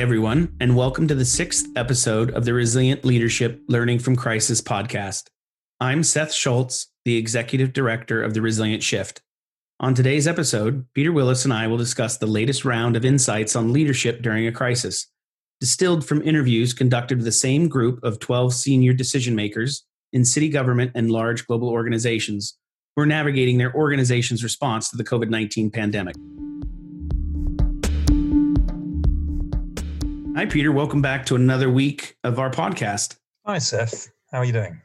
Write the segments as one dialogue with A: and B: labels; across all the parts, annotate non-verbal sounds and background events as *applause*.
A: everyone, and welcome to the sixth episode of the Resilient Leadership Learning from Crisis podcast. I'm Seth Schultz, the Executive Director of the Resilience Shift. On today's episode, Peter Willis and I will discuss the latest round of insights on leadership during a crisis, distilled from interviews conducted with the same group of 12 senior decision makers in city government and large global organizations who are navigating their organization's response to the COVID 19 pandemic. Hi, Peter. Welcome back to another week of our podcast.
B: Hi, Seth. How are you doing?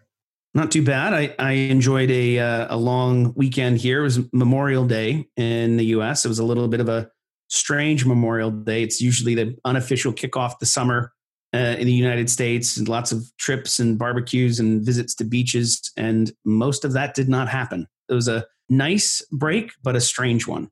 A: Not too bad. I, I enjoyed a, uh, a long weekend here. It was Memorial Day in the US. It was a little bit of a strange Memorial Day. It's usually the unofficial kickoff the summer uh, in the United States, and lots of trips and barbecues and visits to beaches. And most of that did not happen. It was a nice break, but a strange one.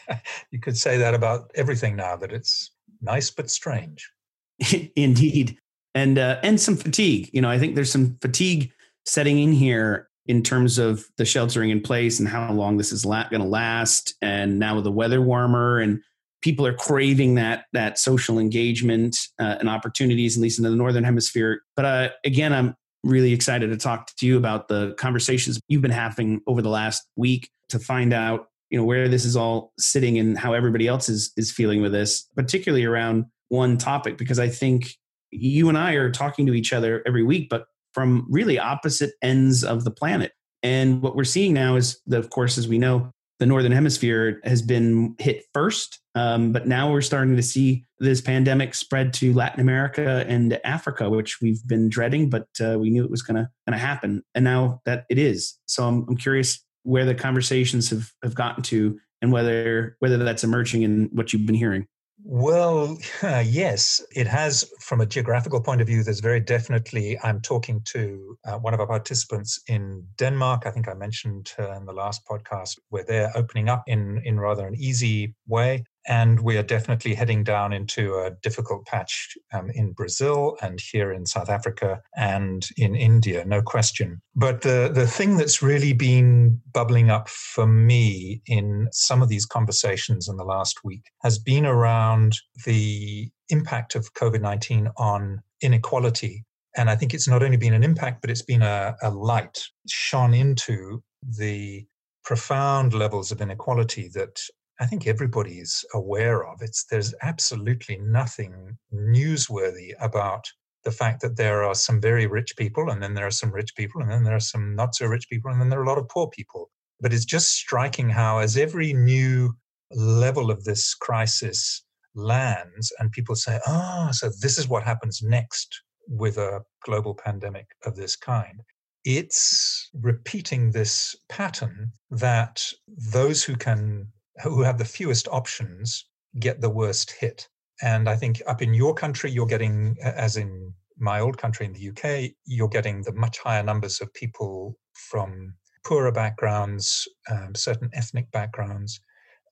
A: *laughs*
B: you could say that about everything now, that it's nice but strange. *laughs*
A: Indeed, and uh, and some fatigue. You know, I think there's some fatigue setting in here in terms of the sheltering in place and how long this is la- going to last. And now with the weather warmer and people are craving that that social engagement uh, and opportunities, at least in the northern hemisphere. But uh, again, I'm really excited to talk to you about the conversations you've been having over the last week to find out you know where this is all sitting and how everybody else is is feeling with this particularly around one topic because i think you and i are talking to each other every week but from really opposite ends of the planet. And what we're seeing now is that of course as we know the northern hemisphere has been hit first um, but now we're starting to see this pandemic spread to latin america and africa which we've been dreading but uh, we knew it was going to happen. And now that it is. So I'm, I'm curious where the conversations have, have gotten to and whether whether that's emerging in what you've been hearing
B: well, uh, *laughs* yes, it has. From a geographical point of view, there's very definitely. I'm talking to uh, one of our participants in Denmark. I think I mentioned uh, in the last podcast where they're opening up in in rather an easy way. And we are definitely heading down into a difficult patch um, in Brazil and here in South Africa and in India, no question. But the, the thing that's really been bubbling up for me in some of these conversations in the last week has been around the impact of COVID 19 on inequality. And I think it's not only been an impact, but it's been a, a light shone into the profound levels of inequality that I think everybody is aware of. It's there's absolutely nothing newsworthy about the fact that there are some very rich people, and then there are some rich people, and then there are some not so rich people, and then there are a lot of poor people. But it's just striking how, as every new level of this crisis lands, and people say, "Ah, oh, so this is what happens next with a global pandemic of this kind." It's repeating this pattern that those who can who have the fewest options get the worst hit. And I think up in your country, you're getting, as in my old country in the UK, you're getting the much higher numbers of people from poorer backgrounds, um, certain ethnic backgrounds.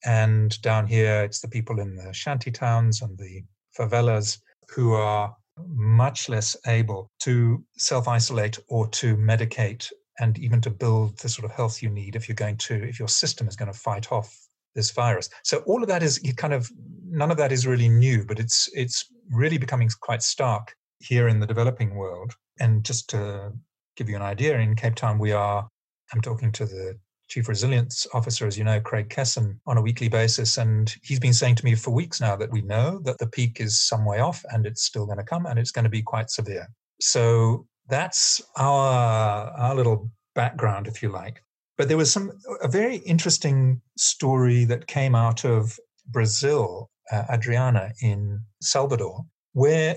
B: And down here, it's the people in the shanty towns and the favelas who are much less able to self isolate or to medicate and even to build the sort of health you need if you're going to, if your system is going to fight off this virus. So all of that is kind of none of that is really new, but it's it's really becoming quite stark here in the developing world. And just to give you an idea, in Cape Town we are I'm talking to the chief resilience officer, as you know, Craig Kesson, on a weekly basis. And he's been saying to me for weeks now that we know that the peak is some way off and it's still going to come and it's going to be quite severe. So that's our our little background, if you like. But there was some a very interesting story that came out of Brazil, uh, Adriana in Salvador, where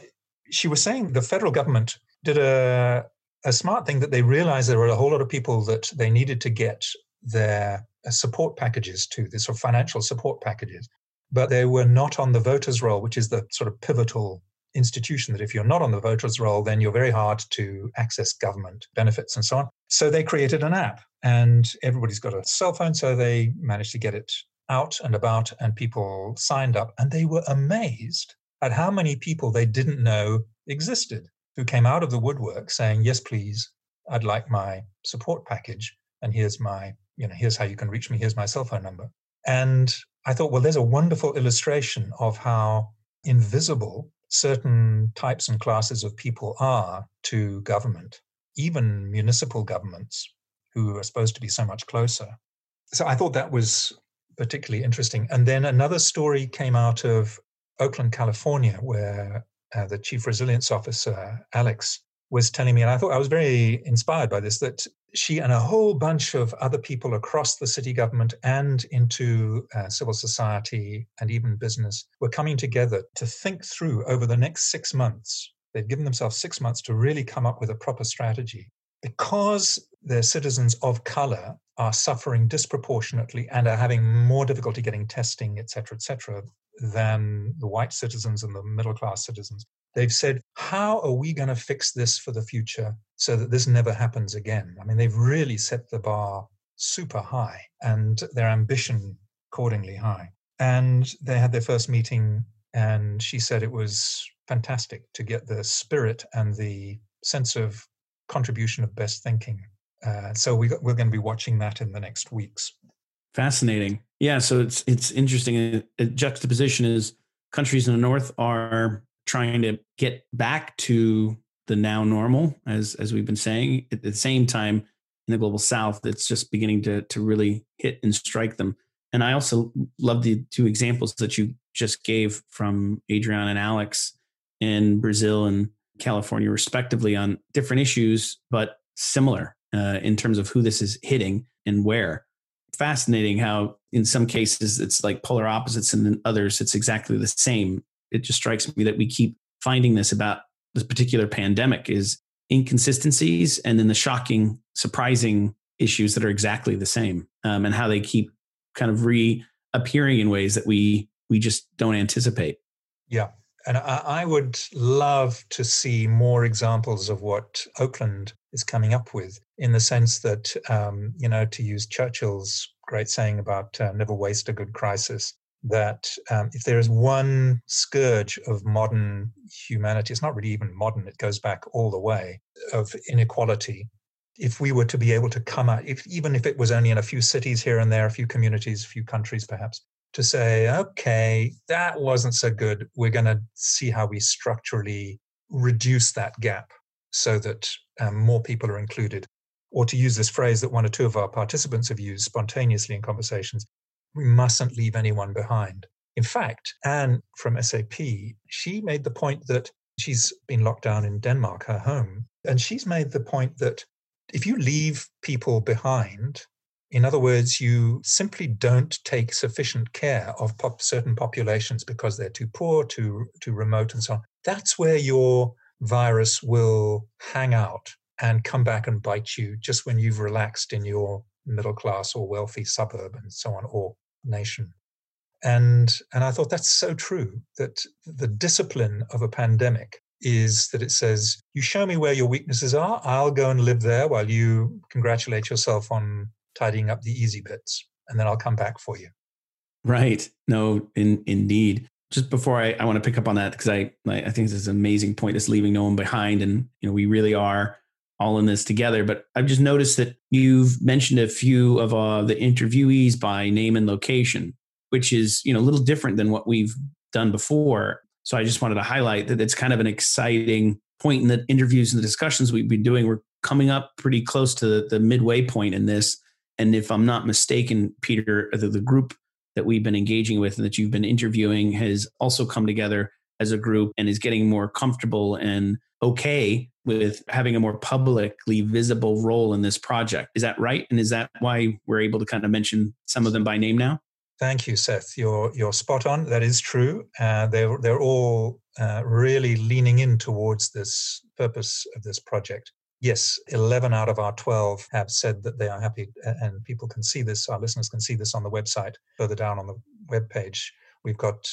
B: she was saying the federal government did a a smart thing that they realized there were a whole lot of people that they needed to get their uh, support packages to, this sort of financial support packages, but they were not on the voters' roll, which is the sort of pivotal institution that if you're not on the voters' roll, then you're very hard to access government benefits and so on. So they created an app and everybody's got a cell phone, so they managed to get it out and about, and people signed up, and they were amazed at how many people they didn't know existed who came out of the woodwork saying, "Yes, please, I'd like my support package, and here's my, you know, here's how you can reach me. Here's my cell phone number." And I thought, well, there's a wonderful illustration of how invisible certain types and classes of people are to government, even municipal governments, who are supposed to be so much closer. So I thought that was particularly interesting. And then another story came out of Oakland, California, where uh, the chief resilience officer, Alex, was telling me, and I thought I was very inspired by this, that she and a whole bunch of other people across the city government and into uh, civil society and even business were coming together to think through over the next six months. They'd given themselves six months to really come up with a proper strategy. Because they're citizens of color are suffering disproportionately and are having more difficulty getting testing, et cetera, et cetera, than the white citizens and the middle class citizens. They've said, how are we going to fix this for the future so that this never happens again? I mean, they've really set the bar super high and their ambition accordingly high. And they had their first meeting, and she said it was fantastic to get the spirit and the sense of contribution of best thinking. Uh, so we, we're going to be watching that in the next weeks.
A: Fascinating. Yeah. So it's it's interesting. A juxtaposition is countries in the north are trying to get back to the now normal, as as we've been saying. At the same time, in the global south, it's just beginning to to really hit and strike them. And I also love the two examples that you just gave from Adrian and Alex in Brazil and California, respectively, on different issues, but similar uh, in terms of who this is hitting and where. Fascinating how, in some cases, it's like polar opposites, and in others, it's exactly the same it just strikes me that we keep finding this about this particular pandemic is inconsistencies and then the shocking, surprising issues that are exactly the same, um, and how they keep kind of reappearing in ways that we we just don't anticipate.
B: Yeah, and I, I would love to see more examples of what Oakland is coming up with, in the sense that um, you know, to use Churchill's great saying about uh, "never waste a good crisis." that um, if there is one scourge of modern humanity, it's not really even modern, it goes back all the way, of inequality. If we were to be able to come out, if, even if it was only in a few cities here and there, a few communities, a few countries perhaps, to say, okay, that wasn't so good. We're going to see how we structurally reduce that gap so that um, more people are included. Or to use this phrase that one or two of our participants have used spontaneously in conversations, we mustn't leave anyone behind. In fact, Anne from SAP, she made the point that she's been locked down in Denmark, her home, and she's made the point that if you leave people behind, in other words, you simply don't take sufficient care of pop- certain populations because they're too poor, too too remote, and so on. That's where your virus will hang out and come back and bite you just when you've relaxed in your middle class or wealthy suburb and so on, or nation. And, and I thought that's so true that the discipline of a pandemic is that it says, you show me where your weaknesses are, I'll go and live there while you congratulate yourself on tidying up the easy bits, and then I'll come back for you.
A: Right. No, in, indeed. Just before I, I want to pick up on that, because I, I think this is an amazing point, is leaving no one behind. And, you know, we really are all in this together. But I've just noticed that you've mentioned a few of uh, the interviewees by name and location, which is you know a little different than what we've done before. So I just wanted to highlight that it's kind of an exciting point in the interviews and the discussions we've been doing. We're coming up pretty close to the midway point in this. And if I'm not mistaken, Peter, the, the group that we've been engaging with and that you've been interviewing has also come together as a group and is getting more comfortable and okay with having a more publicly visible role in this project. Is that right? And is that why we're able to kind of mention some of them by name now?
B: Thank you, Seth. You're you're spot on. That is true. Uh, they're they're all uh, really leaning in towards this purpose of this project. Yes, 11 out of our 12 have said that they are happy, and people can see this. Our listeners can see this on the website further down on the web page. We've got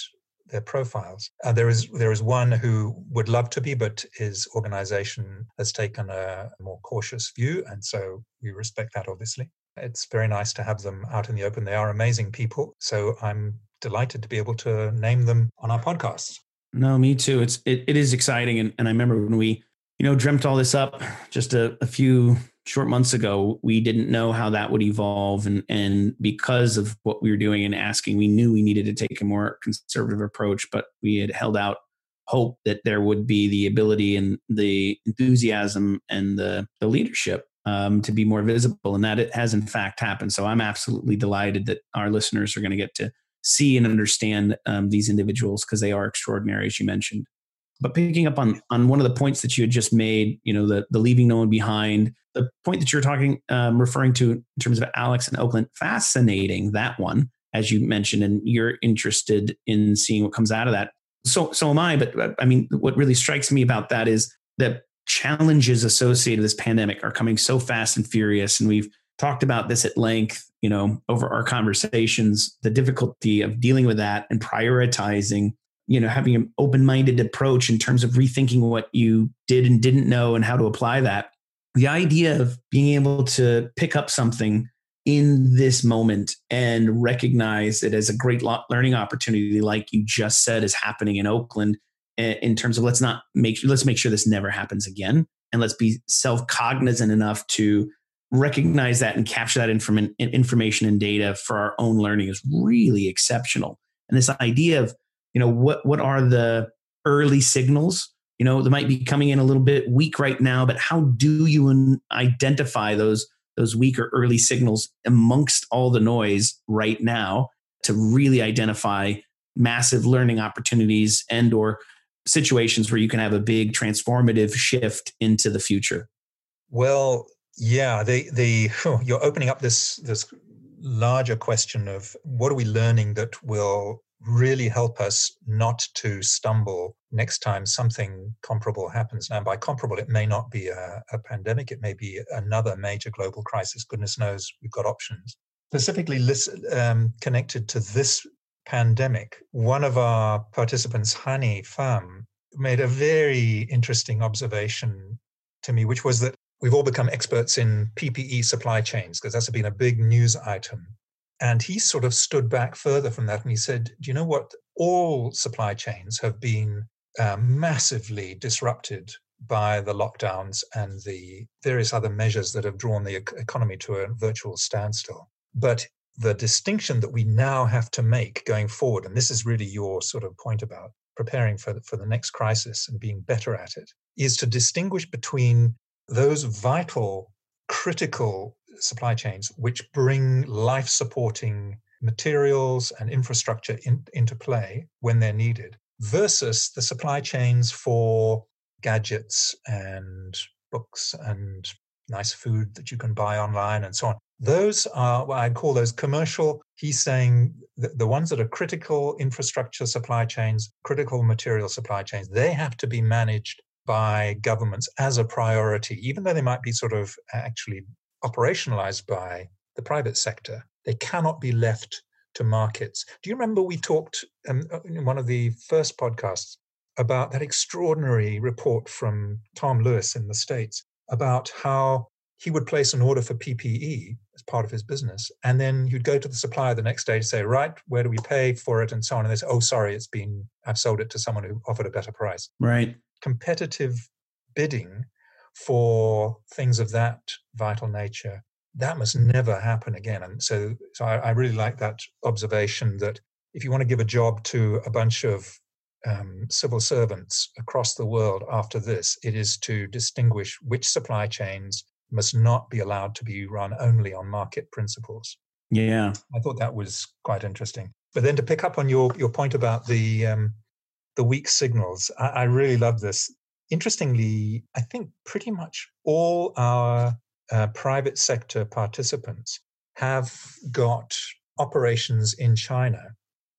B: their profiles. Uh, there is there is one who would love to be, but his organization has taken a more cautious view, and so we respect that. Obviously, it's very nice to have them out in the open. They are amazing people, so I'm delighted to be able to name them on our podcast.
A: No, me too. It's it, it is exciting, and, and I remember when we you know dreamt all this up just a, a few short months ago, we didn't know how that would evolve. And, and because of what we were doing and asking, we knew we needed to take a more conservative approach, but we had held out hope that there would be the ability and the enthusiasm and the, the leadership um, to be more visible. And that it has in fact happened. So I'm absolutely delighted that our listeners are going to get to see and understand um, these individuals because they are extraordinary, as you mentioned. But picking up on on one of the points that you had just made, you know, the the leaving no one behind, the point that you're talking, um, referring to in terms of Alex and Oakland, fascinating that one, as you mentioned, and you're interested in seeing what comes out of that. So so am I. But I mean, what really strikes me about that is that challenges associated with this pandemic are coming so fast and furious, and we've talked about this at length, you know, over our conversations, the difficulty of dealing with that and prioritizing you know having an open-minded approach in terms of rethinking what you did and didn't know and how to apply that. The idea of being able to pick up something in this moment and recognize it as a great learning opportunity like you just said is happening in oakland in terms of let's not make let's make sure this never happens again and let's be self-cognizant enough to recognize that and capture that inform- information and data for our own learning is really exceptional. And this idea of you know what what are the early signals? You know they might be coming in a little bit weak right now but how do you identify those those weak or early signals amongst all the noise right now to really identify massive learning opportunities and or situations where you can have a big transformative shift into the future?
B: Well yeah the the you're opening up this this larger question of what are we learning that will really help us not to stumble next time something comparable happens. Now, by comparable, it may not be a, a, pandemic, it may be another major global crisis. Goodness knows we've got options. Specifically um, connected to this pandemic, one of our participants, Hani Pham, made a very interesting observation to me, which was that we've all become experts in PPE supply chains because that's been a big news item and he sort of stood back further from that and he said, Do you know what? All supply chains have been uh, massively disrupted by the lockdowns and the various other measures that have drawn the economy to a virtual standstill. But the distinction that we now have to make going forward, and this is really your sort of point about preparing for the, for the next crisis and being better at it, is to distinguish between those vital, critical supply chains which bring life supporting materials and infrastructure in, into play when they're needed versus the supply chains for gadgets and books and nice food that you can buy online and so on. Those are what I'd call those commercial. He's saying the, the ones that are critical infrastructure supply chains, critical material supply chains, they have to be managed by governments as a priority, even though they might be sort of uh, actually operationalized by the private sector. They cannot be left to markets. Do you remember we talked um, uh, in one of the first podcasts about that extraordinary report from Tom Lewis in the States about how he would place an order for PPE as part of his business. And then you'd go to the supplier the next day to say, right, where do we pay for it? And so on. And they say, oh, sorry, it's been, I've sold it to someone who offered a better price.
A: Right.
B: Competitive bidding for things of that vital nature. That must never happen again. And so, so I, I really like that observation that if you want to give a job to a bunch of um, civil servants across the world after this, it is to distinguish which supply chains must not be allowed to be run only on market principles.
A: Yeah,
B: I thought that was quite interesting. But then to pick up on your your point about the um, the weak signals, I, I really love this interestingly, I think pretty much all our uh, private sector participants have got operations in China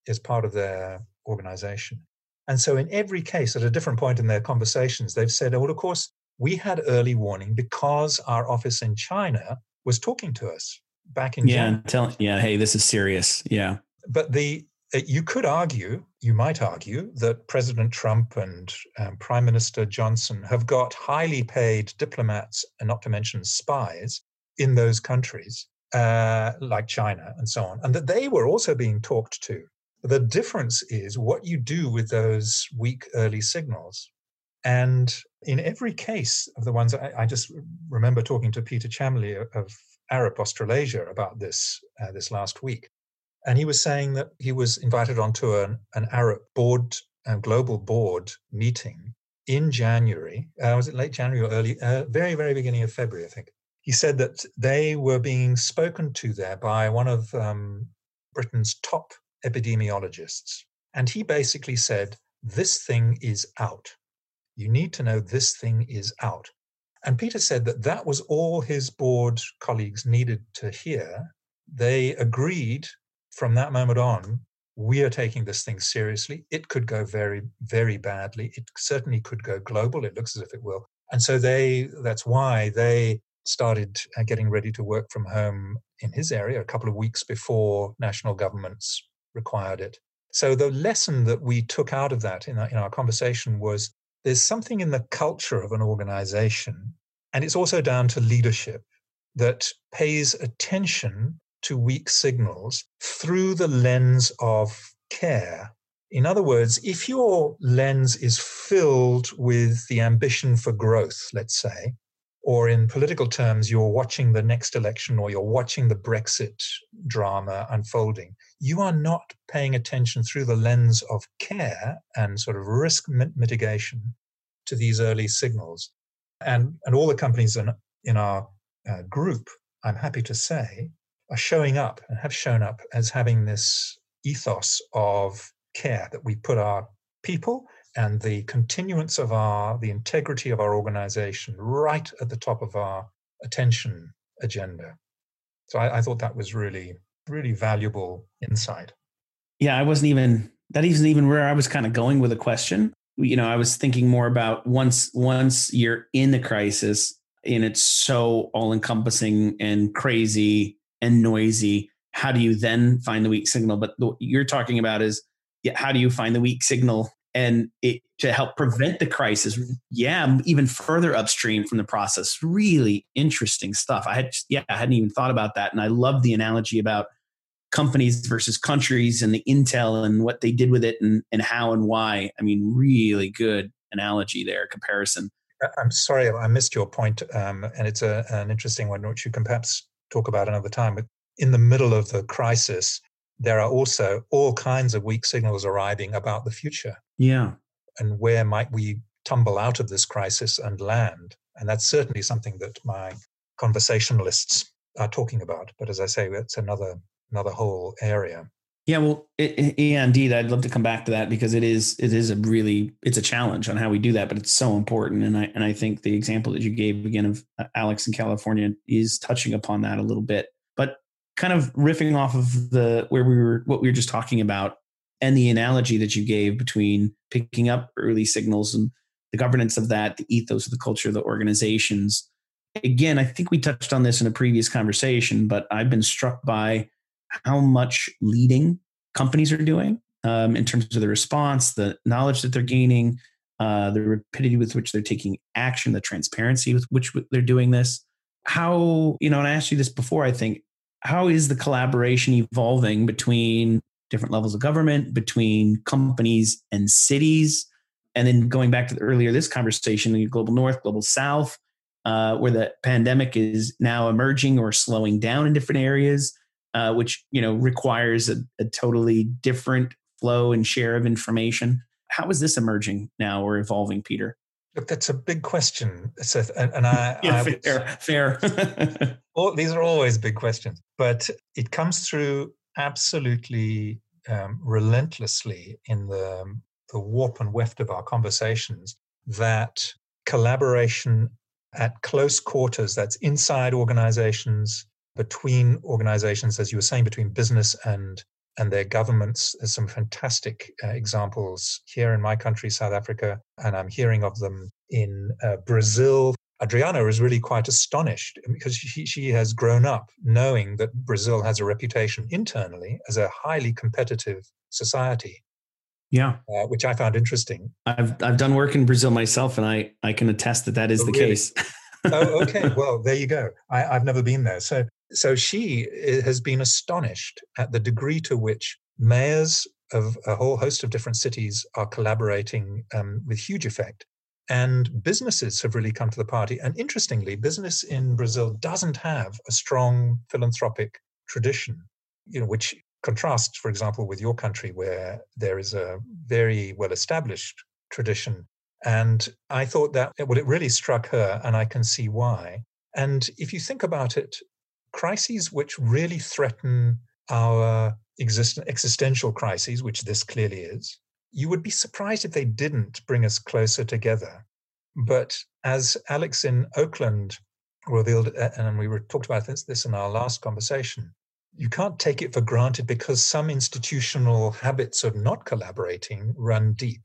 B: as part of their organization. And so, in every case, at a different point in their conversations, they've said, oh, well, of course, we had early warning because our office in China was talking to us back in
A: yeah, tell, yeah, hey, this is serious. Yeah.
B: But the you could argue, you might argue, that President Trump and um, Prime Minister Johnson have got highly paid diplomats, and not to mention spies, in those countries, uh, like China and so on, and that they were also being talked to. The difference is what you do with those weak early signals. And in every case of the ones I, I just remember talking to Peter Chamley of Arup Australasia about this uh, this last week, and he was saying that he was invited onto an, an Arup board uh, global board meeting in January. Uh, was it late January or early, uh, very, very beginning of February, I think. He said that they were being spoken to there by one of um, Britain's top epidemiologists. And he basically said, This thing is out. You need to know this thing is out. And Peter said that that was all his board colleagues needed to hear. They agreed from that moment on we are taking this thing seriously. It could go very, very badly. It certainly could go global. It looks as if it will. And so they, that's why they started uh, getting ready to work from home in his area a couple of weeks before national governments required it. So the lesson that we took out of that in our, in our conversation was there's something in the culture of an organization, and it's also down to leadership that pays attention to weak signals through the lens of care. In other words, if your lens is filled with the ambition for growth, let's say, or in political terms, you're watching the next election or you're watching the Brexit drama unfolding, you are not paying attention through the lens of care and sort of risk mitigation to these early signals. And, and all the companies in, in our uh, group, I'm happy to say, are showing up and have shown up as having this ethos of care that we put our people and the continuance of our the integrity of our organization right at the top of our attention agenda. So I, I, thought that was really really valuable insight.
A: Yeah i wasn't even that isn't even where i was kind of going with a question. You know i was thinking more about once once you're in the crisis and it's so all encompassing and crazy and noisy how do you then find the weak signal? But what you're talking about is yeah, how do you find the weak signal? And it, to help prevent the crisis yeah even further upstream from the process really interesting stuff. I had yeah i hadn't even thought about that. And i love the analogy about companies versus countries and the intel and what they did with it and, and how and why. I mean really good analogy there comparison.
B: I'm sorry i missed your point um, and it's a, an interesting one which you can perhaps talk about another time but in the middle of the crisis there are also all kinds of weak signals arriving about the future.
A: Yeah.
B: And where might we tumble out of this crisis and land? And that's certainly something that my conversationalists are talking about. But as I say, it's another another whole area.
A: Yeah, well, it, yeah, indeed, I'd love to come back to that because it is it is a really it's a challenge on how we do that, but it's so important. And I and I think the example that you gave again of uh, Alex in California is touching upon that a little bit. But kind of riffing off of the where we were what we were just talking about and the analogy that you gave between picking up early signals and the governance of that, the ethos of the culture of the organizations. Again, I think we touched on this in a previous conversation, but I've been struck by how much leading companies are doing um, in terms of the response, the knowledge that they're gaining, uh, the rapidity with which they're taking action, the transparency with which they're doing this. How, you know, and I asked you this before, I think, how is the collaboration evolving between different levels of government, between companies and cities? And then going back to the, earlier this conversation, the global north, global south, uh, where the pandemic is now emerging or slowing down in different areas, uh, which you know requires a, a totally different flow and share of information. How is this emerging now or evolving, Peter?
B: Look, that's a big question, Seth, and, *laughs* I,
A: yeah, I fair, fair.
B: all, *laughs* these are always big questions, but it comes through absolutely um, relentlessly in the the warp and weft of our conversations that collaboration at close quarters, that's inside organizations, between organizations, as you were saying, between business and and their governments. There's some fantastic uh, examples here in my country, South Africa, and I'm hearing of them in uh, Brazil. Adriana is really quite astonished because she, she has grown up knowing that Brazil has a reputation internally as a highly competitive society.
A: Yeah,
B: uh, which I found interesting.
A: I've I've done work in Brazil myself, and I I can attest that that is oh, the really? case. *laughs*
B: oh, okay. Well, there you go. I, I've never been there, so so she has been astonished at the degree to which mayors of a whole host of different cities are collaborating um, with huge effect. And businesses have really come to the party. And interestingly, business in Brazil doesn't have a strong philanthropic tradition, you know, which contrasts, for example, with your country, where there is a very well established tradition. And I thought that, well, it really struck her, and I can see why. And if you think about it, crises which really threaten our exist- existential crises, which this clearly is, you would be surprised if they didn't bring us closer together. But as Alex in Oakland revealed, uh, and we were talked about this, this in our last conversation, you can't take it for granted because some institutional habits of not collaborating run deep.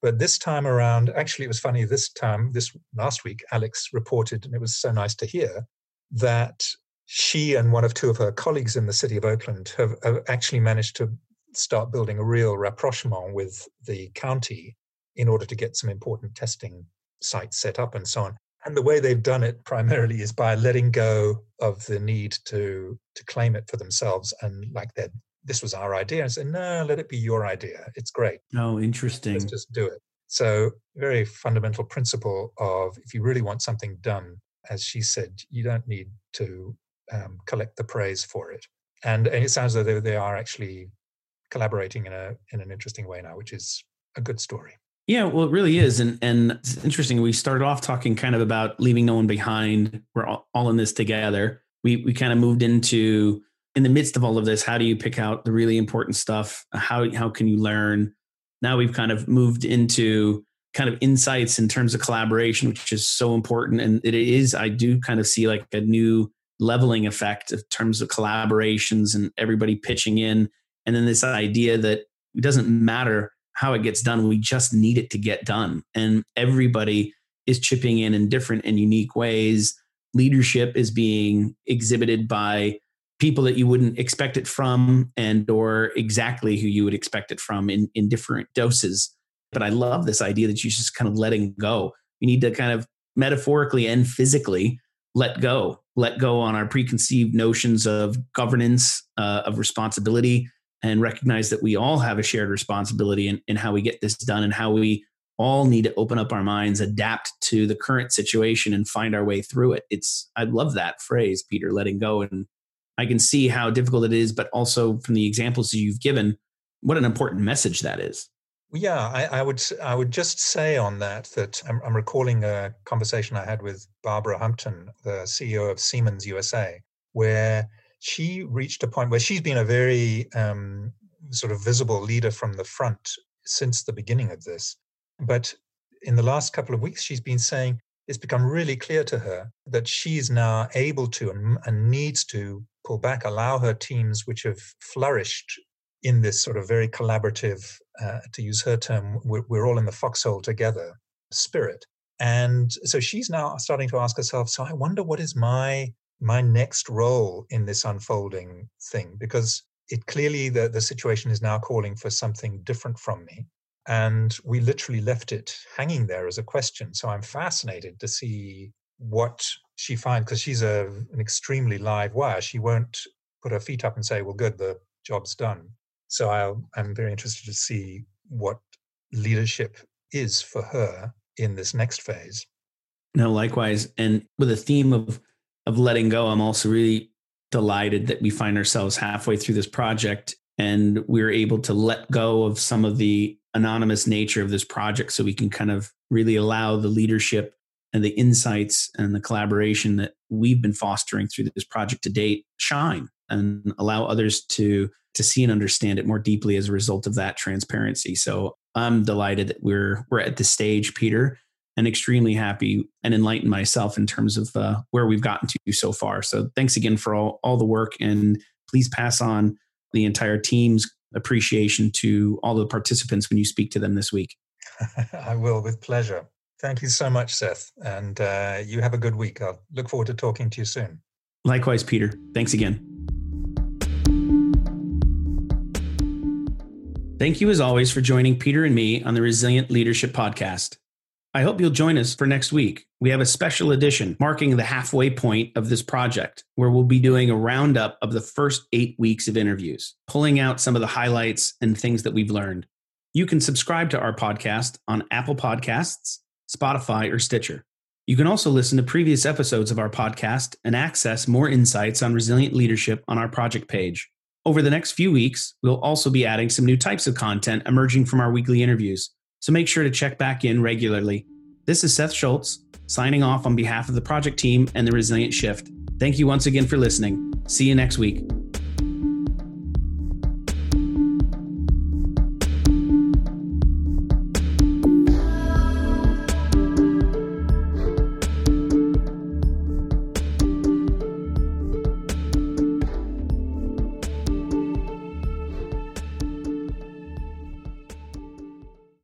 B: But this time around, actually, it was funny. This time, this last week, Alex reported, and it was so nice to hear that she and one of two of her colleagues in the city of Oakland have, have actually managed to start building a real rapprochement with the county in order to get some important testing sites set up and so on. And the way they've done it primarily is by letting go of the need to to claim it for themselves. And like that this was our idea. And say no let it be your idea. It's great.
A: Oh interesting.
B: Let's just do it. So very fundamental principle of if you really want something done as she said you don't need to um, collect the praise for it and, and it sounds as though they, are actually collaborating in a in an interesting way now which is a good story
A: yeah, well, it really is, and and it's interesting. We started off talking kind of about leaving no one behind. We're all, all in this together. We we kind of moved into in the midst of all of this. How do you pick out the really important stuff? How how can you learn? Now we've kind of moved into kind of insights in terms of collaboration, which is so important. And it is, I do kind of see like a new leveling effect in terms of collaborations and everybody pitching in. And then this idea that it doesn't matter how it gets done. We just need it to get done. And everybody is chipping in in different and unique ways. Leadership is being exhibited by people that you wouldn't expect it from and or exactly who you would expect it from in, in different doses. But I love this idea that you're just kind of letting go. You need to kind of metaphorically and physically let go, let go on our preconceived notions of governance, uh, of responsibility, and recognize that we all have a shared responsibility in, in how we get this done and how we all need to open up our minds, adapt to the current situation, and find our way through it. It's I love that phrase, Peter, letting go, and I can see how difficult it is, but also from the examples you've given, what an important message that is.
B: Yeah, I, I would I would just say on that that I'm, I'm recalling a conversation I had with Barbara Humpton, the CEO of Siemens USA, where she reached a point where she's been a very um, sort of visible leader from the front since the beginning of this. But in the last couple of weeks, she's been saying it's become really clear to her that she's now able to and, and needs to pull back, allow her teams, which have flourished in this sort of very collaborative, uh, to use her term, we're, we're all in the foxhole together spirit. And so she's now starting to ask herself, so I wonder what is my my next role in this unfolding thing? Because it clearly the, the situation is now calling for something different from me. And we literally left it hanging there as a question. So i'm fascinated to see what she finds because she's a, an extremely live wire. She won't put her feet up and say well good the job's done so I'll, i'm very interested to see what leadership is for her in this next phase.
A: No likewise and with a theme of of letting go, I'm also really delighted that we find ourselves halfway through this project and we're able to let go of some of the anonymous nature of this project so we can kind of really allow the leadership and the insights and the collaboration that we've been fostering through this project to date shine and allow others to to see and understand it more deeply as a result of that transparency so i'm delighted that we're we're at this stage peter and extremely happy and enlightened myself in terms of uh, where we've gotten to so far. So thanks again for all, all the work and please pass on the entire team's appreciation to all the participants when you speak to them this week. *laughs*
B: I will with pleasure. Thank you so much, Seth. And uh, you have a good week. I'll look forward to talking to you soon.
A: Likewise, Peter. Thanks again. Thank you, as always, for joining Peter and me on the Resilient Leadership Podcast. I hope you'll join us for next week. We have a special edition marking the halfway point of this project, where we'll be doing a roundup of the first eight weeks of interviews, pulling out some of the highlights and things that we've learned. You can subscribe to our podcast on Apple Podcasts, Spotify, or Stitcher. You can also listen to previous episodes of our podcast and access more insights on resilient leadership on our project page. Over the next few weeks, we'll also be adding some new types of content emerging from our weekly interviews, so make sure to check back in regularly. This is Seth Schultz, signing off on behalf of the project team and the Resilience Shift. Thank you once again for listening. See you next week.